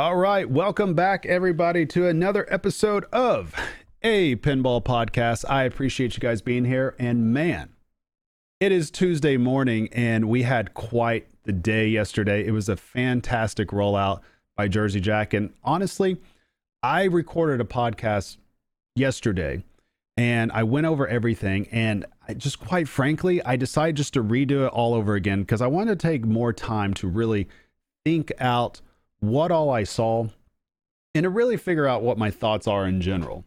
All right, welcome back, everybody, to another episode of a pinball podcast. I appreciate you guys being here. And man, it is Tuesday morning, and we had quite the day yesterday. It was a fantastic rollout by Jersey Jack. And honestly, I recorded a podcast yesterday and I went over everything. And I just quite frankly, I decided just to redo it all over again because I wanted to take more time to really think out what all I saw and to really figure out what my thoughts are in general.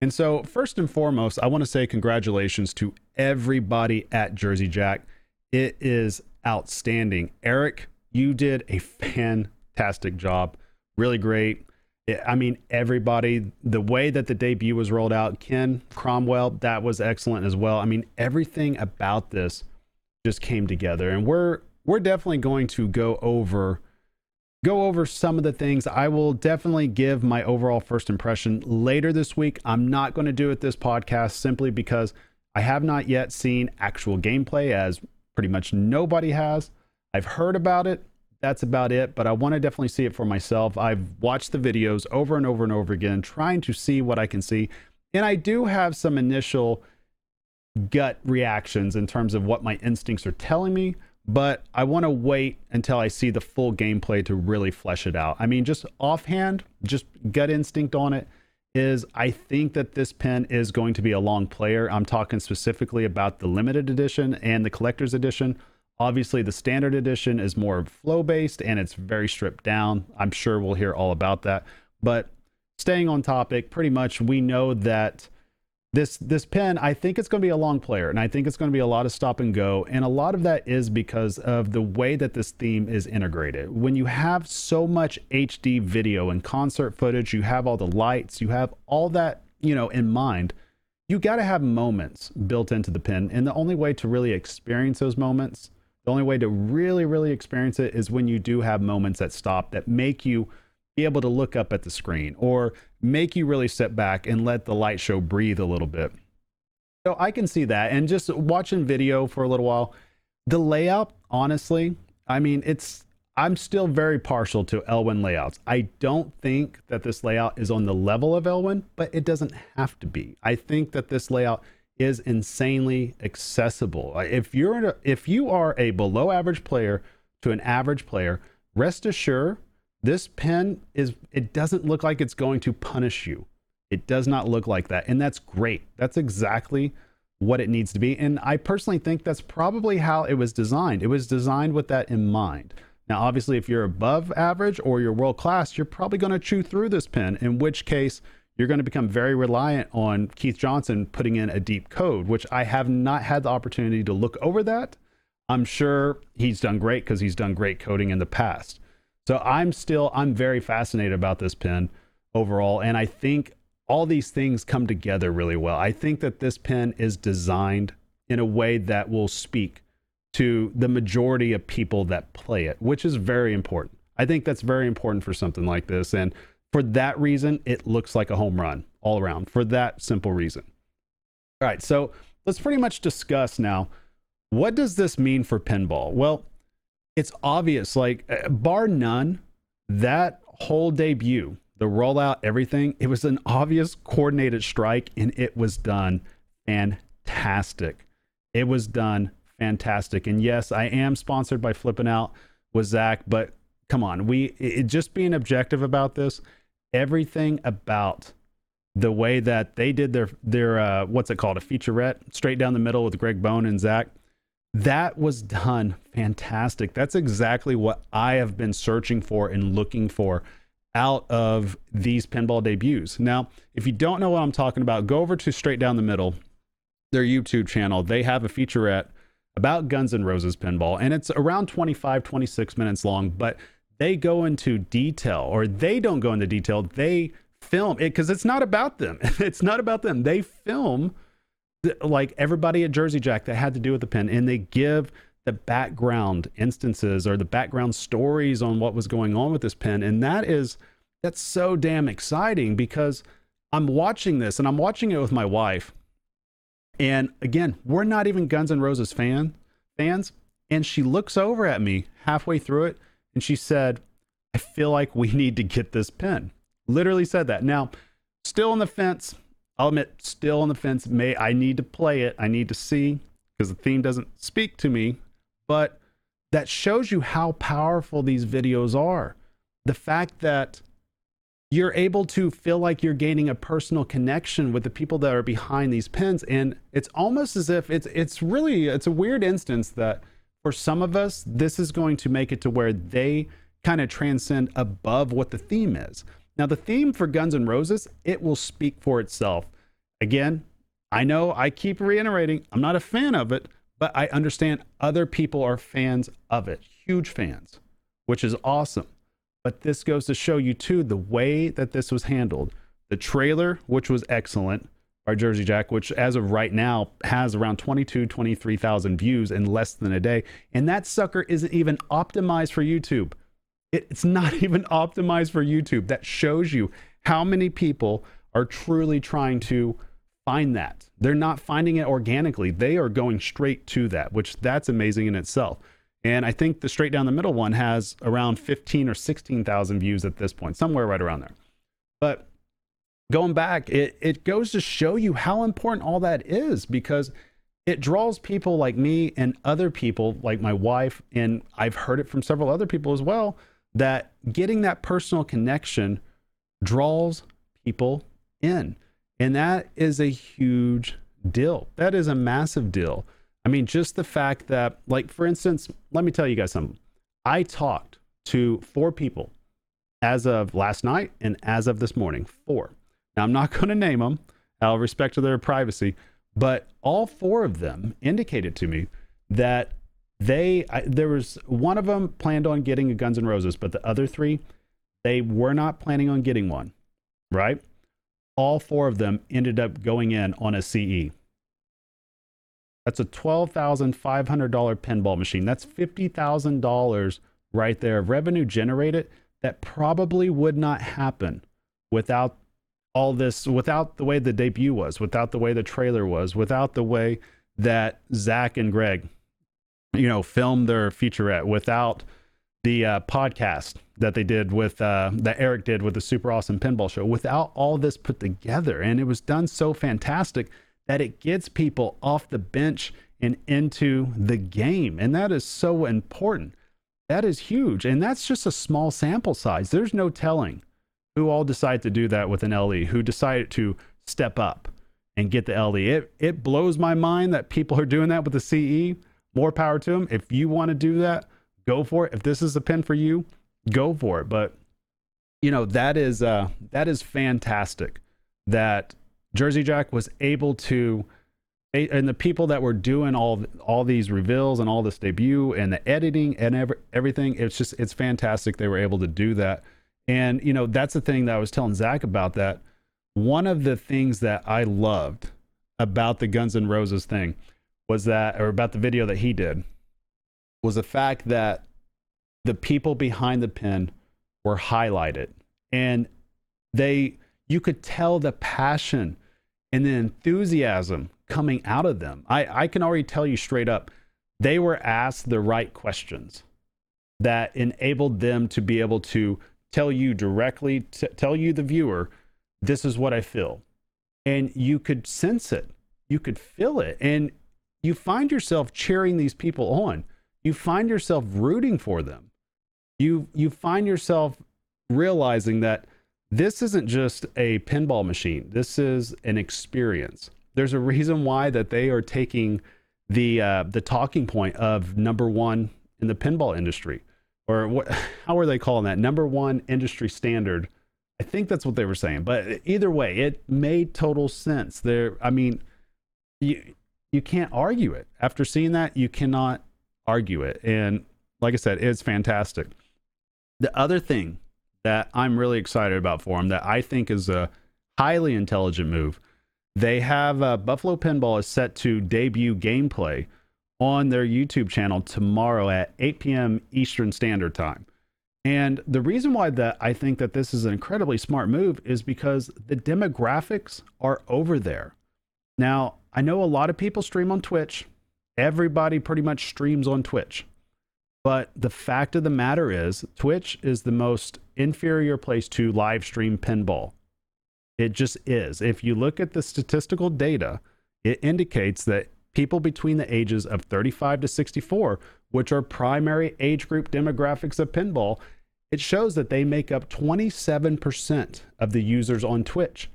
And so, first and foremost, I want to say congratulations to everybody at Jersey Jack. It is outstanding. Eric, you did a fantastic job. Really great. I mean, everybody, the way that the debut was rolled out, Ken Cromwell, that was excellent as well. I mean, everything about this just came together. And we're we're definitely going to go over go over some of the things. I will definitely give my overall first impression later this week. I'm not going to do it this podcast simply because I have not yet seen actual gameplay, as pretty much nobody has. I've heard about it. That's about it, but I want to definitely see it for myself. I've watched the videos over and over and over again, trying to see what I can see. And I do have some initial gut reactions in terms of what my instincts are telling me, but I want to wait until I see the full gameplay to really flesh it out. I mean, just offhand, just gut instinct on it is I think that this pen is going to be a long player. I'm talking specifically about the limited edition and the collector's edition. Obviously, the standard edition is more flow based and it's very stripped down. I'm sure we'll hear all about that. But staying on topic, pretty much we know that this this pen i think it's going to be a long player and i think it's going to be a lot of stop and go and a lot of that is because of the way that this theme is integrated. When you have so much hd video and concert footage you have all the lights you have all that you know in mind you got to have moments built into the pen and the only way to really experience those moments the only way to really really experience it is when you do have moments that stop that make you be able to look up at the screen or make you really sit back and let the light show breathe a little bit. So I can see that. And just watching video for a little while, the layout, honestly, I mean, it's, I'm still very partial to Elwin layouts. I don't think that this layout is on the level of Elwin, but it doesn't have to be. I think that this layout is insanely accessible. If you're a, if you are a below average player to an average player, rest assured this pen is, it doesn't look like it's going to punish you. It does not look like that. And that's great. That's exactly what it needs to be. And I personally think that's probably how it was designed. It was designed with that in mind. Now, obviously, if you're above average or you're world class, you're probably going to chew through this pen, in which case you're going to become very reliant on Keith Johnson putting in a deep code, which I have not had the opportunity to look over that. I'm sure he's done great because he's done great coding in the past. So I'm still I'm very fascinated about this pen overall, and I think all these things come together really well. I think that this pen is designed in a way that will speak to the majority of people that play it, which is very important. I think that's very important for something like this. And for that reason, it looks like a home run all around for that simple reason. All right, so let's pretty much discuss now what does this mean for pinball? Well, it's obvious, like uh, bar none, that whole debut, the rollout, everything, it was an obvious coordinated strike and it was done fantastic. It was done fantastic. And yes, I am sponsored by Flip N Out with Zach, but come on, we it, just being objective about this, everything about the way that they did their their uh, what's it called a featurette straight down the middle with Greg Bone and Zach that was done fantastic. That's exactly what I have been searching for and looking for out of these pinball debuts. Now, if you don't know what I'm talking about, go over to Straight Down the Middle, their YouTube channel. They have a featurette about Guns N' Roses pinball, and it's around 25, 26 minutes long, but they go into detail, or they don't go into detail. They film it because it's not about them. it's not about them. They film like everybody at Jersey Jack that had to do with the pen, and they give the background instances or the background stories on what was going on with this pen, and that is that's so damn exciting because I'm watching this and I'm watching it with my wife, and again, we're not even Guns N' Roses fan fans, and she looks over at me halfway through it, and she said, I feel like we need to get this pen." Literally said that. Now, still on the fence. I'll admit, still on the fence. May I need to play it. I need to see because the theme doesn't speak to me. But that shows you how powerful these videos are. The fact that you're able to feel like you're gaining a personal connection with the people that are behind these pins and it's almost as if it's it's really it's a weird instance that for some of us this is going to make it to where they kind of transcend above what the theme is now the theme for guns n' roses it will speak for itself again i know i keep reiterating i'm not a fan of it but i understand other people are fans of it huge fans which is awesome but this goes to show you too the way that this was handled. The trailer, which was excellent, our Jersey Jack, which as of right now has around 22, 23,000 views in less than a day. And that sucker isn't even optimized for YouTube. It's not even optimized for YouTube. That shows you how many people are truly trying to find that. They're not finding it organically. They are going straight to that, which that's amazing in itself. And I think the straight down the middle one has around 15 or 16,000 views at this point, somewhere right around there. But going back, it, it goes to show you how important all that is because it draws people like me and other people like my wife. And I've heard it from several other people as well that getting that personal connection draws people in. And that is a huge deal. That is a massive deal. I mean, just the fact that, like, for instance, let me tell you guys something. I talked to four people as of last night and as of this morning. Four. Now, I'm not going to name them out of respect to their privacy, but all four of them indicated to me that they, I, there was one of them planned on getting a Guns N' Roses, but the other three, they were not planning on getting one, right? All four of them ended up going in on a CE. That's a $12,500 pinball machine. That's $50,000 right there of revenue generated that probably would not happen without all this, without the way the debut was, without the way the trailer was, without the way that Zach and Greg, you know, film their featurette, without the uh, podcast that they did with uh, that Eric did with the Super Awesome Pinball Show, without all this put together, and it was done so fantastic that it gets people off the bench and into the game. And that is so important. That is huge. And that's just a small sample size. There's no telling who all decided to do that with an LE, who decided to step up and get the LE. It, it blows my mind that people are doing that with the CE. More power to them. If you want to do that, go for it. If this is a pin for you, go for it. But you know that is uh, that is fantastic that Jersey Jack was able to and the people that were doing all all these reveals and all this debut and the editing and every, everything it's just it's fantastic they were able to do that and you know that's the thing that i was telling zach about that one of the things that i loved about the guns n' roses thing was that or about the video that he did was the fact that the people behind the pin were highlighted and they you could tell the passion and the enthusiasm coming out of them. I, I can already tell you straight up, they were asked the right questions that enabled them to be able to tell you directly, t- tell you, the viewer, this is what I feel. And you could sense it, you could feel it. And you find yourself cheering these people on. You find yourself rooting for them. You, you find yourself realizing that this isn't just a pinball machine. This is an experience. There's a reason why that they are taking the uh, the talking point of number one in the pinball industry, or what? How are they calling that? Number one industry standard. I think that's what they were saying. But either way, it made total sense. There, I mean, you you can't argue it. After seeing that, you cannot argue it. And like I said, it's fantastic. The other thing that I'm really excited about for them that I think is a highly intelligent move. They have uh, Buffalo Pinball is set to debut gameplay on their YouTube channel tomorrow at 8 p.m. Eastern Standard Time. And the reason why that I think that this is an incredibly smart move is because the demographics are over there. Now, I know a lot of people stream on Twitch. Everybody pretty much streams on Twitch. But the fact of the matter is, Twitch is the most inferior place to live stream pinball. It just is. If you look at the statistical data, it indicates that people between the ages of 35 to 64, which are primary age group demographics of pinball, it shows that they make up 27% of the users on Twitch.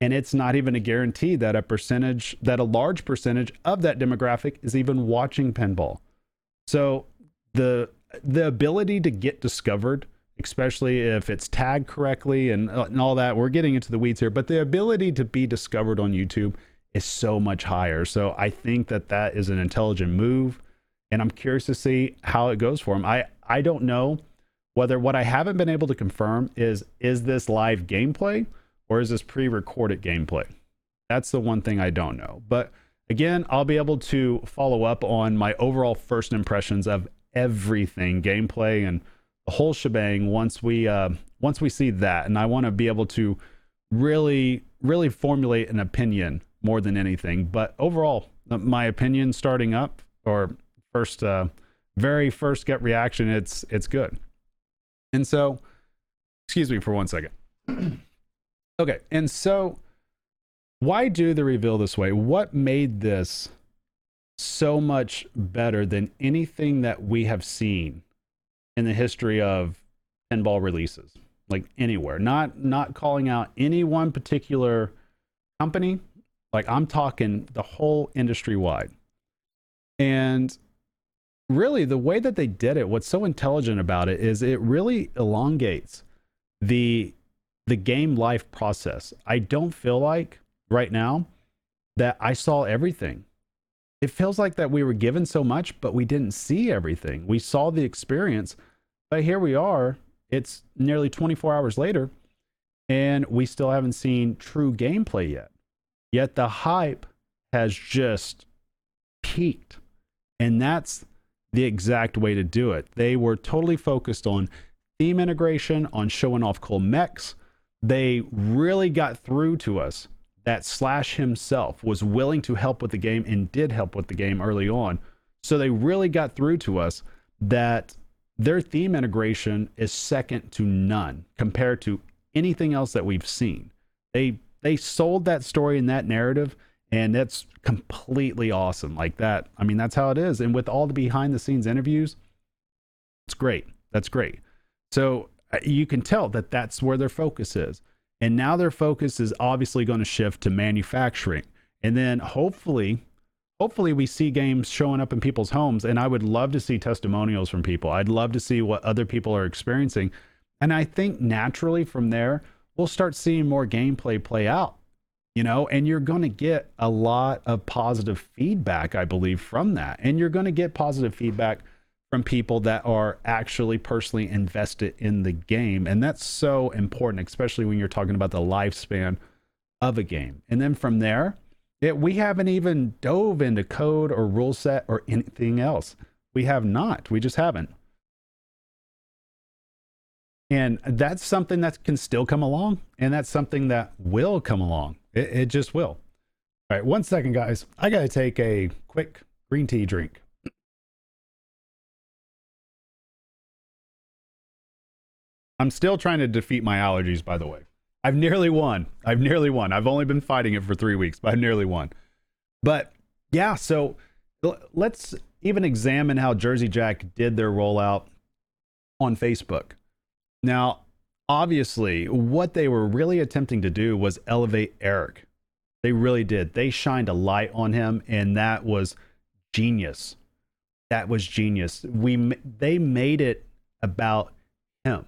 And it's not even a guarantee that a percentage, that a large percentage of that demographic is even watching pinball. So the the ability to get discovered, especially if it's tagged correctly and, uh, and all that, we're getting into the weeds here, but the ability to be discovered on YouTube is so much higher. So I think that that is an intelligent move, and I'm curious to see how it goes for him. I I don't know whether what I haven't been able to confirm is is this live gameplay or is this pre-recorded gameplay. That's the one thing I don't know. But again, I'll be able to follow up on my overall first impressions of everything, gameplay and the whole shebang once we uh, once we see that. And I want to be able to really really formulate an opinion more than anything. But overall, my opinion starting up or first uh, very first gut reaction, it's it's good. And so, excuse me for one second. okay, and so why do the reveal this way? What made this so much better than anything that we have seen in the history of pinball releases? Like anywhere. Not not calling out any one particular company. Like i'm talking the whole industry wide. And really the way that they did it what's so intelligent about it is it really elongates the the game life process i don't feel like right now that i saw everything it feels like that we were given so much, but we didn't see everything. We saw the experience, but here we are. It's nearly 24 hours later, and we still haven't seen true gameplay yet. Yet the hype has just peaked. And that's the exact way to do it. They were totally focused on theme integration, on showing off cool mechs. They really got through to us that Slash himself was willing to help with the game and did help with the game early on. So they really got through to us that their theme integration is second to none compared to anything else that we've seen. They they sold that story and that narrative and that's completely awesome. Like that. I mean, that's how it is. And with all the behind the scenes interviews, it's great. That's great. So you can tell that that's where their focus is. And now their focus is obviously going to shift to manufacturing. And then hopefully, hopefully we see games showing up in people's homes. And I would love to see testimonials from people. I'd love to see what other people are experiencing. And I think naturally from there, we'll start seeing more gameplay play out, you know, and you're going to get a lot of positive feedback, I believe, from that. And you're going to get positive feedback from people that are actually personally invested in the game. And that's so important, especially when you're talking about the lifespan of a game. And then from there, it, we haven't even dove into code or rule set or anything else. We have not. We just haven't. And that's something that can still come along. And that's something that will come along. It, it just will. All right, one second, guys. I got to take a quick green tea drink. I'm still trying to defeat my allergies, by the way. I've nearly won. I've nearly won. I've only been fighting it for three weeks, but I've nearly won. But yeah, so let's even examine how Jersey Jack did their rollout on Facebook. Now, obviously, what they were really attempting to do was elevate Eric. They really did. They shined a light on him, and that was genius. That was genius. We they made it about him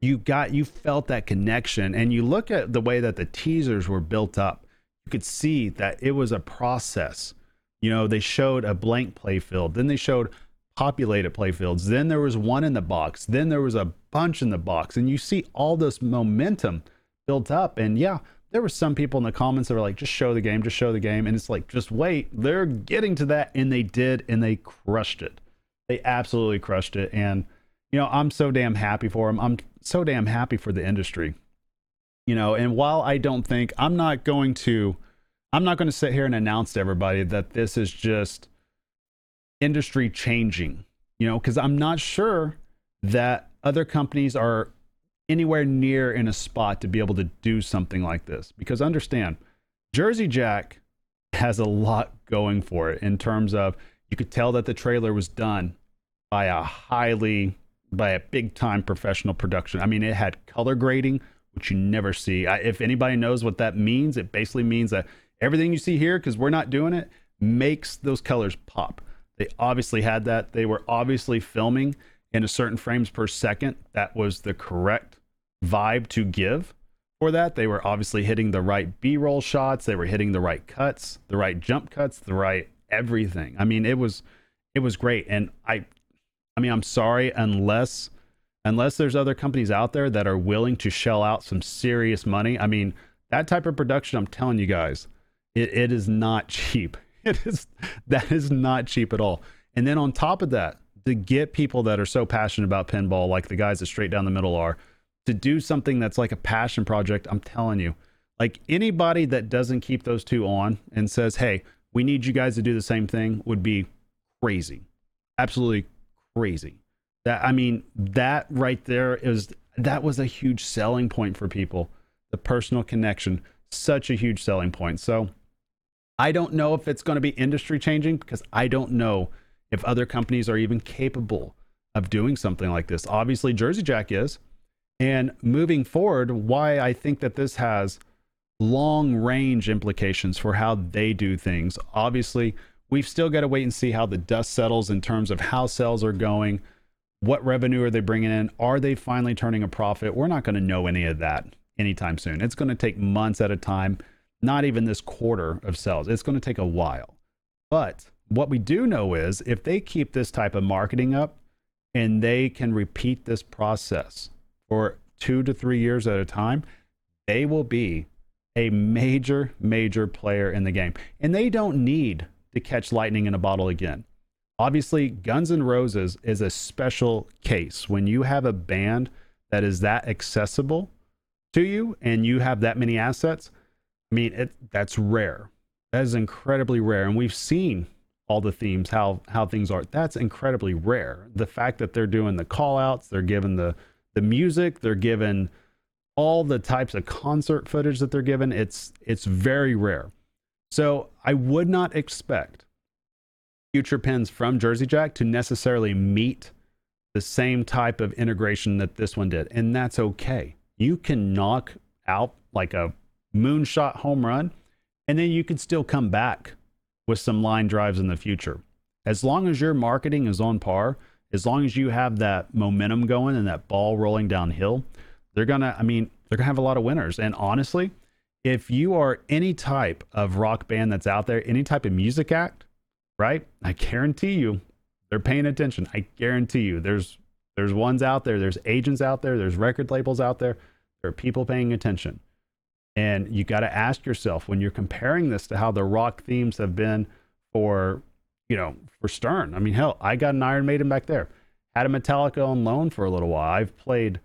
you got you felt that connection and you look at the way that the teasers were built up you could see that it was a process. You know they showed a blank playfield then they showed populated playfields then there was one in the box then there was a bunch in the box and you see all this momentum built up and yeah there were some people in the comments that were like just show the game just show the game and it's like just wait they're getting to that and they did and they crushed it. They absolutely crushed it and you know i'm so damn happy for them i'm so damn happy for the industry. You know, and while I don't think I'm not going to I'm not going to sit here and announce to everybody that this is just industry changing. you know, because I'm not sure that other companies are anywhere near in a spot to be able to do something like this. Because understand, Jersey Jack has a lot going for it in terms of you could tell that the trailer was done by a highly by a big time professional production. I mean, it had color grading, which you never see. I, if anybody knows what that means, it basically means that everything you see here, because we're not doing it, makes those colors pop. They obviously had that. They were obviously filming in a certain frames per second. That was the correct vibe to give for that. They were obviously hitting the right B roll shots. They were hitting the right cuts, the right jump cuts, the right everything. I mean, it was it was great. And I I mean, I'm sorry unless unless there's other companies out there that are willing to shell out some serious money. I mean, that type of production, I'm telling you guys, it, it is not cheap. It is that is not cheap at all. And then on top of that, to get people that are so passionate about pinball, like the guys that straight down the middle are, to do something that's like a passion project, I'm telling you, like anybody that doesn't keep those two on and says, hey, we need you guys to do the same thing would be crazy. Absolutely crazy. That I mean, that right there is that was a huge selling point for people. The personal connection, such a huge selling point. So I don't know if it's going to be industry changing because I don't know if other companies are even capable of doing something like this. Obviously, Jersey Jack is. And moving forward, why I think that this has long range implications for how they do things. Obviously, we've still got to wait and see how the dust settles in terms of how sales are going. What revenue are they bringing in? Are they finally turning a profit? We're not going to know any of that anytime soon. It's going to take months at a time, not even this quarter of sales. It's going to take a while. But what we do know is if they keep this type of marketing up and they can repeat this process for two to three years at a time, they will be a major, major player in the game. And they don't need to catch lightning in a bottle again. Obviously, Guns N' Roses is a special case. When you have a band that is that accessible to you and you have that many assets, I mean, it, that's rare. That is incredibly rare. And we've seen all the themes, how how things are. That's incredibly rare. The fact that they're doing the call outs, they're given the the music, they're given all the types of concert footage that they're given, it's it's very rare. So I would not expect future pins from Jersey Jack to necessarily meet the same type of integration that this one did. And that's okay. You can knock out like a moonshot home run, and then you can still come back with some line drives in the future. As long as your marketing is on par, as long as you have that momentum going and that ball rolling downhill, they're going to, I mean, they're going to have a lot of winners. And honestly, if you are any type of rock band that's out there, any type of music act, right? I guarantee you they're paying attention. I guarantee you there's there's ones out there, there's agents out there, there's record labels out there. There are people paying attention. And you got to ask yourself when you're comparing this to how the rock themes have been for, you know, for Stern. I mean, hell, I got an Iron Maiden back there. Had a Metallica on loan for a little while. I've played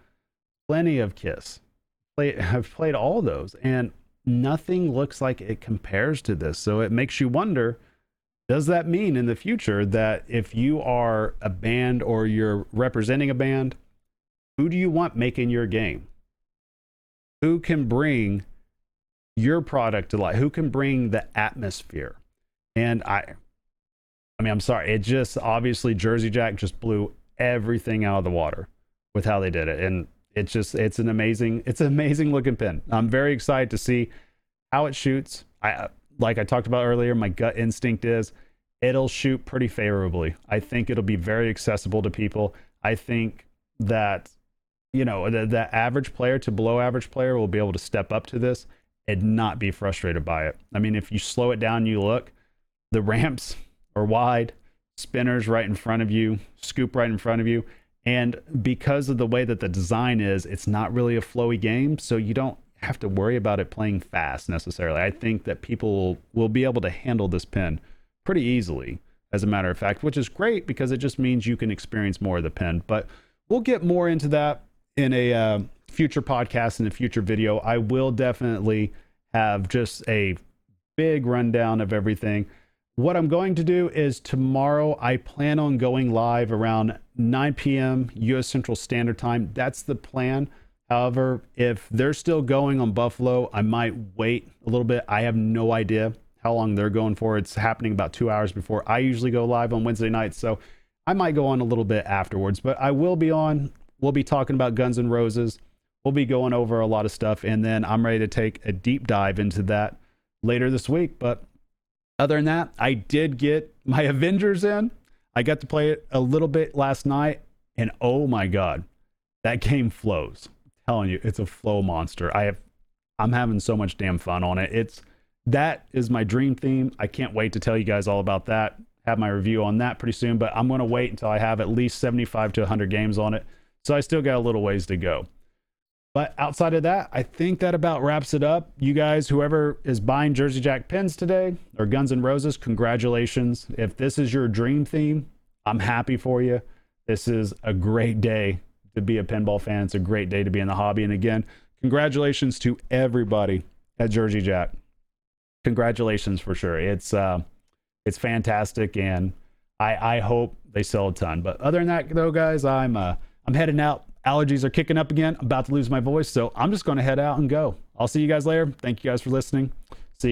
plenty of Kiss. Play, I've played all those, and nothing looks like it compares to this. So it makes you wonder does that mean in the future that if you are a band or you're representing a band, who do you want making your game? Who can bring your product to life? Who can bring the atmosphere? And I, I mean, I'm sorry, it just obviously Jersey Jack just blew everything out of the water with how they did it, and it's just it's an amazing it's an amazing looking pin. I'm very excited to see how it shoots. I uh, like I talked about earlier, my gut instinct is it'll shoot pretty favorably. I think it'll be very accessible to people. I think that you know the, the average player to below average player will be able to step up to this and not be frustrated by it. I mean, if you slow it down, you look, the ramps are wide, spinners right in front of you, scoop right in front of you. And because of the way that the design is, it's not really a flowy game. So you don't have to worry about it playing fast necessarily. I think that people will, be able to handle this pen pretty easily, as a matter of fact, which is great because it just means you can experience more of the pen. But we'll get more into that in a uh, future podcast in a future video. I will definitely have just a big rundown of everything. What I'm going to do is tomorrow, I plan on going live around 9 p.m. US Central Standard Time. That's the plan. However, if they're still going on Buffalo, I might wait a little bit. I have no idea how long they're going for. It's happening about two hours before I usually go live on Wednesday nights. So I might go on a little bit afterwards, but I will be on. We'll be talking about Guns N' Roses. We'll be going over a lot of stuff. And then I'm ready to take a deep dive into that later this week. But other than that, I did get my Avengers in. I got to play it a little bit last night. And oh my God, that game flows. I'm telling you, it's a flow monster. I have I'm having so much damn fun on it. It's that is my dream theme. I can't wait to tell you guys all about that. Have my review on that pretty soon, but I'm going to wait until I have at least 75 to 100 games on it. So I still got a little ways to go. But outside of that, I think that about wraps it up. You guys, whoever is buying Jersey Jack pins today or Guns N' Roses, congratulations. If this is your dream theme, I'm happy for you. This is a great day to be a pinball fan. It's a great day to be in the hobby. And again, congratulations to everybody at Jersey Jack. Congratulations for sure. It's uh, it's fantastic, and I I hope they sell a ton. But other than that, though, guys, I'm uh, I'm heading out. Allergies are kicking up again. I'm about to lose my voice, so I'm just going to head out and go. I'll see you guys later. Thank you guys for listening.